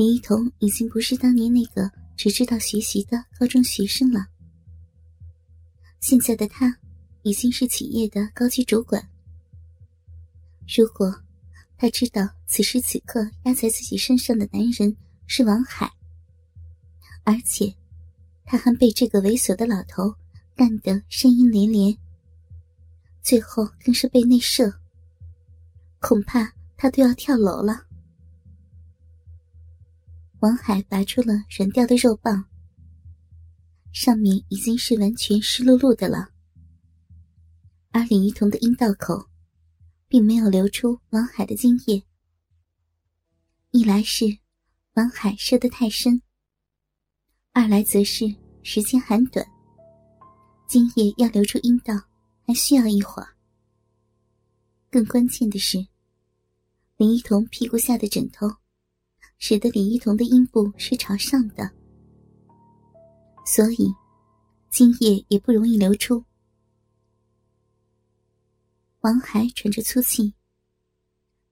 李一桐已经不是当年那个只知道学习的高中学生了，现在的他已经是企业的高级主管。如果他知道此时此刻压在自己身上的男人是王海，而且他还被这个猥琐的老头干得呻吟连连，最后更是被内射，恐怕他都要跳楼了。王海拔出了软掉的肉棒，上面已经是完全湿漉漉的了，而李一桐的阴道口，并没有流出王海的精液。一来是王海射得太深，二来则是时间还短，精液要流出阴道还需要一会儿。更关键的是，林一桐屁股下的枕头。使得李一桐的阴部是朝上的，所以精液也不容易流出。王海喘着粗气，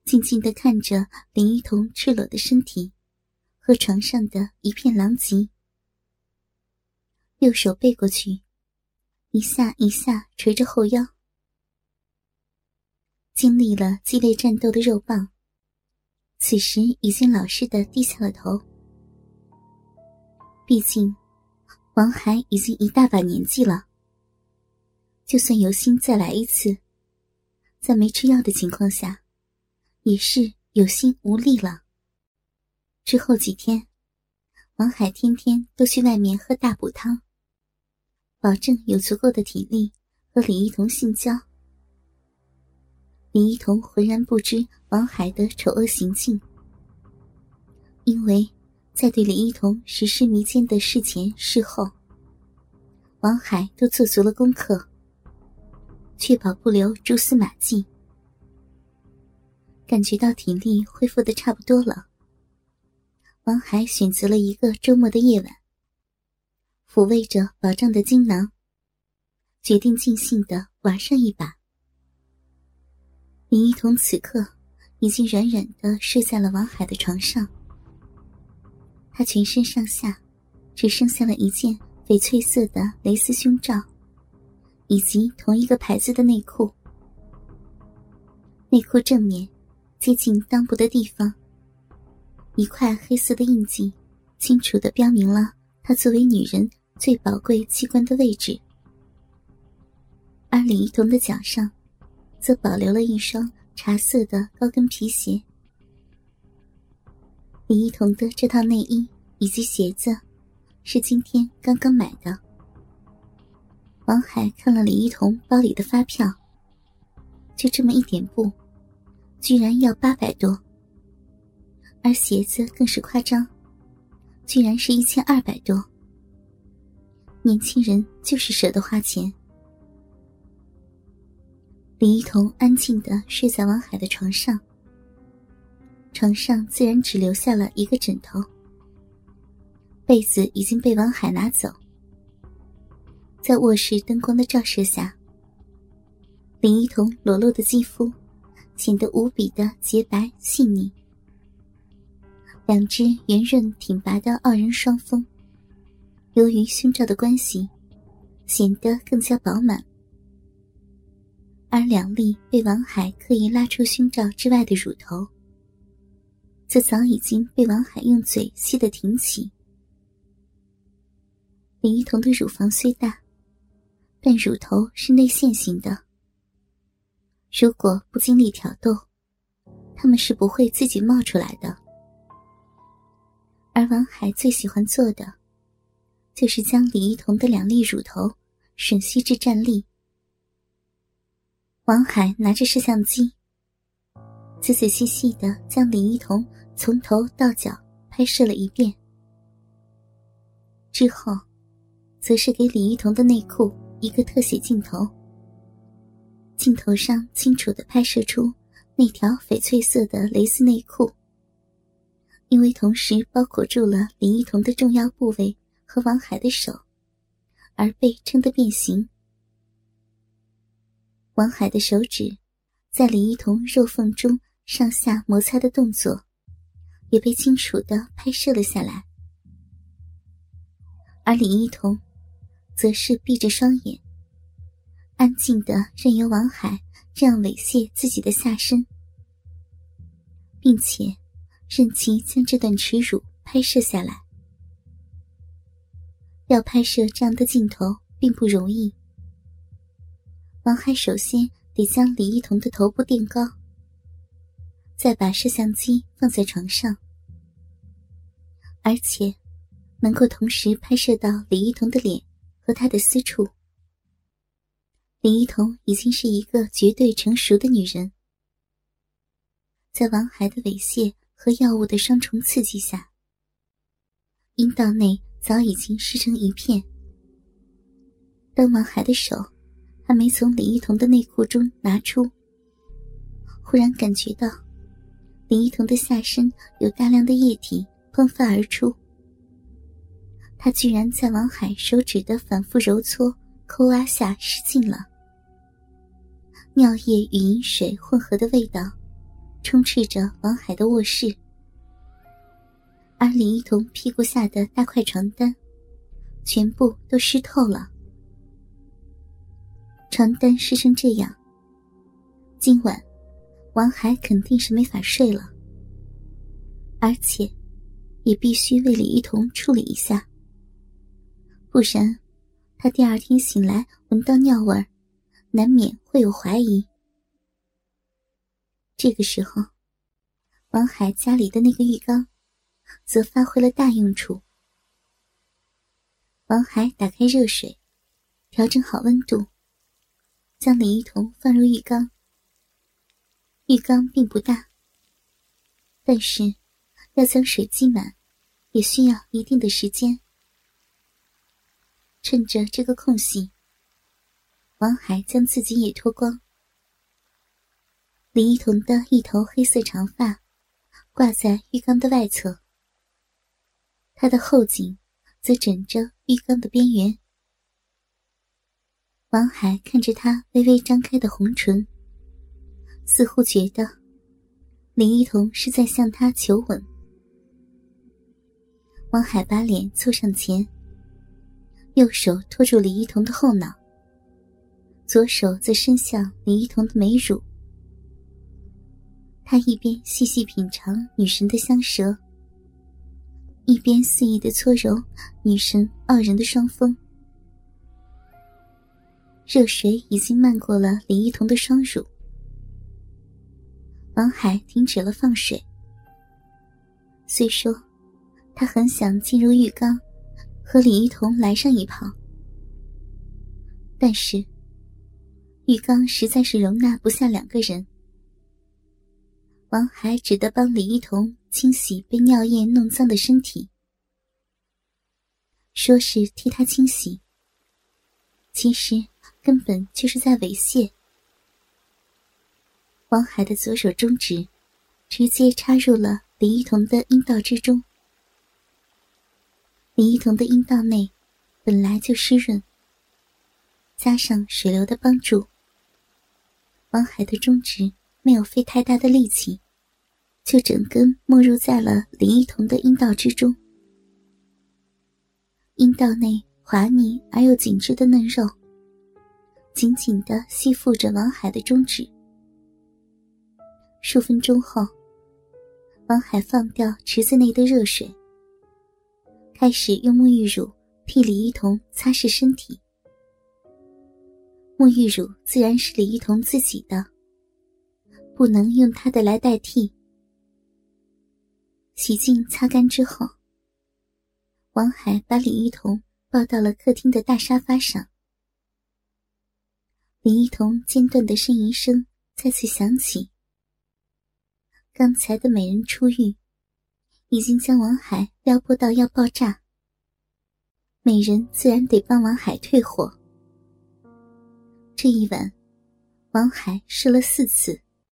静静的看着林一桐赤裸的身体和床上的一片狼藉，右手背过去，一下一下捶着后腰。经历了激烈战斗的肉棒。此时已经老实的低下了头。毕竟，王海已经一大把年纪了。就算有心再来一次，在没吃药的情况下，也是有心无力了。之后几天，王海天天都去外面喝大补汤，保证有足够的体力和李一桐性交。李一桐浑然不知王海的丑恶行径，因为在对李一桐实施迷奸的事前事后，王海都做足了功课，确保不留蛛丝马迹。感觉到体力恢复的差不多了，王海选择了一个周末的夜晚，抚慰着饱胀的精囊，决定尽兴的玩上一把。林一桐此刻已经软软的睡在了王海的床上，他全身上下只剩下了一件翡翠色的蕾丝胸罩，以及同一个牌子的内裤。内裤正面接近裆部的地方，一块黑色的印记，清楚的标明了她作为女人最宝贵器官的位置。而李一桐的脚上。则保留了一双茶色的高跟皮鞋。李一桐的这套内衣以及鞋子，是今天刚刚买的。王海看了李一桐包里的发票，就这么一点布，居然要八百多。而鞋子更是夸张，居然是一千二百多。年轻人就是舍得花钱。李一桐安静的睡在王海的床上，床上自然只留下了一个枕头，被子已经被王海拿走。在卧室灯光的照射下，李一桐裸露的肌肤显得无比的洁白细腻，两只圆润挺拔的傲人双峰，由于胸罩的关系，显得更加饱满。而两粒被王海刻意拉出胸罩之外的乳头，则早已经被王海用嘴吸得挺起。林一桐的乳房虽大，但乳头是内陷型的。如果不经历挑逗，他们是不会自己冒出来的。而王海最喜欢做的，就是将李一桐的两粒乳头吮吸至站立。王海拿着摄像机，仔仔细细的将李一桐从头到脚拍摄了一遍，之后，则是给李一桐的内裤一个特写镜头。镜头上清楚的拍摄出那条翡翠色的蕾丝内裤，因为同时包裹住了李一桐的重要部位和王海的手，而被撑得变形。王海的手指，在李一桐肉缝中上下摩擦的动作，也被清楚的拍摄了下来。而李一桐，则是闭着双眼，安静的任由王海这样猥亵自己的下身，并且任其将这段耻辱拍摄下来。要拍摄这样的镜头并不容易。王海首先得将李一桐的头部垫高，再把摄像机放在床上，而且。能够同时拍摄到李一桐的脸和她的私处。李一桐已经是一个绝对成熟的女人，在王海的猥亵和药物的双重刺激下，阴道内早已经湿成一片。当王海的手还没从李一桐的内裤中拿出，忽然感觉到李一桐的下身有大量的液体喷发而出。他居然在王海手指的反复揉搓、抠挖下失禁了，尿液与饮水混合的味道，充斥着王海的卧室，而李一桐屁股下的大块床单，全部都湿透了。床单湿成这样，今晚王海肯定是没法睡了，而且也必须为李一桐处理一下。不然，他第二天醒来闻到尿味儿，难免会有怀疑。这个时候，王海家里的那个浴缸，则发挥了大用处。王海打开热水，调整好温度，将李一桐放入浴缸。浴缸并不大，但是要将水积满，也需要一定的时间。趁着这个空隙，王海将自己也脱光。李一桐的一头黑色长发挂在浴缸的外侧，他的后颈则枕着浴缸的边缘。王海看着她微微张开的红唇，似乎觉得李一桐是在向他求吻。王海把脸凑上前。右手托住李一桐的后脑，左手则伸向李一桐的美乳。他一边细细品尝女神的香舌，一边肆意的搓揉女神傲人的双峰。热水已经漫过了李一桐的双乳，王海停止了放水。虽说他很想进入浴缸。和李一桐来上一炮，但是浴缸实在是容纳不下两个人，王海只得帮李一桐清洗被尿液弄脏的身体，说是替他清洗，其实根本就是在猥亵。王海的左手中指直接插入了李一桐的阴道之中。李一桐的阴道内本来就湿润，加上水流的帮助，王海的中指没有费太大的力气，就整根没入在了李一桐的阴道之中。阴道内滑腻而又紧致的嫩肉，紧紧的吸附着王海的中指。数分钟后，王海放掉池子内的热水。开始用沐浴乳替李一桐擦拭身体。沐浴乳自然是李一桐自己的，不能用他的来代替。洗净、擦干之后，王海把李一桐抱到了客厅的大沙发上。林一桐间断的呻吟声再次响起。刚才的美人出狱。已经将王海撩拨到要爆炸，美人自然得帮王海退火。这一晚，王海试了四次，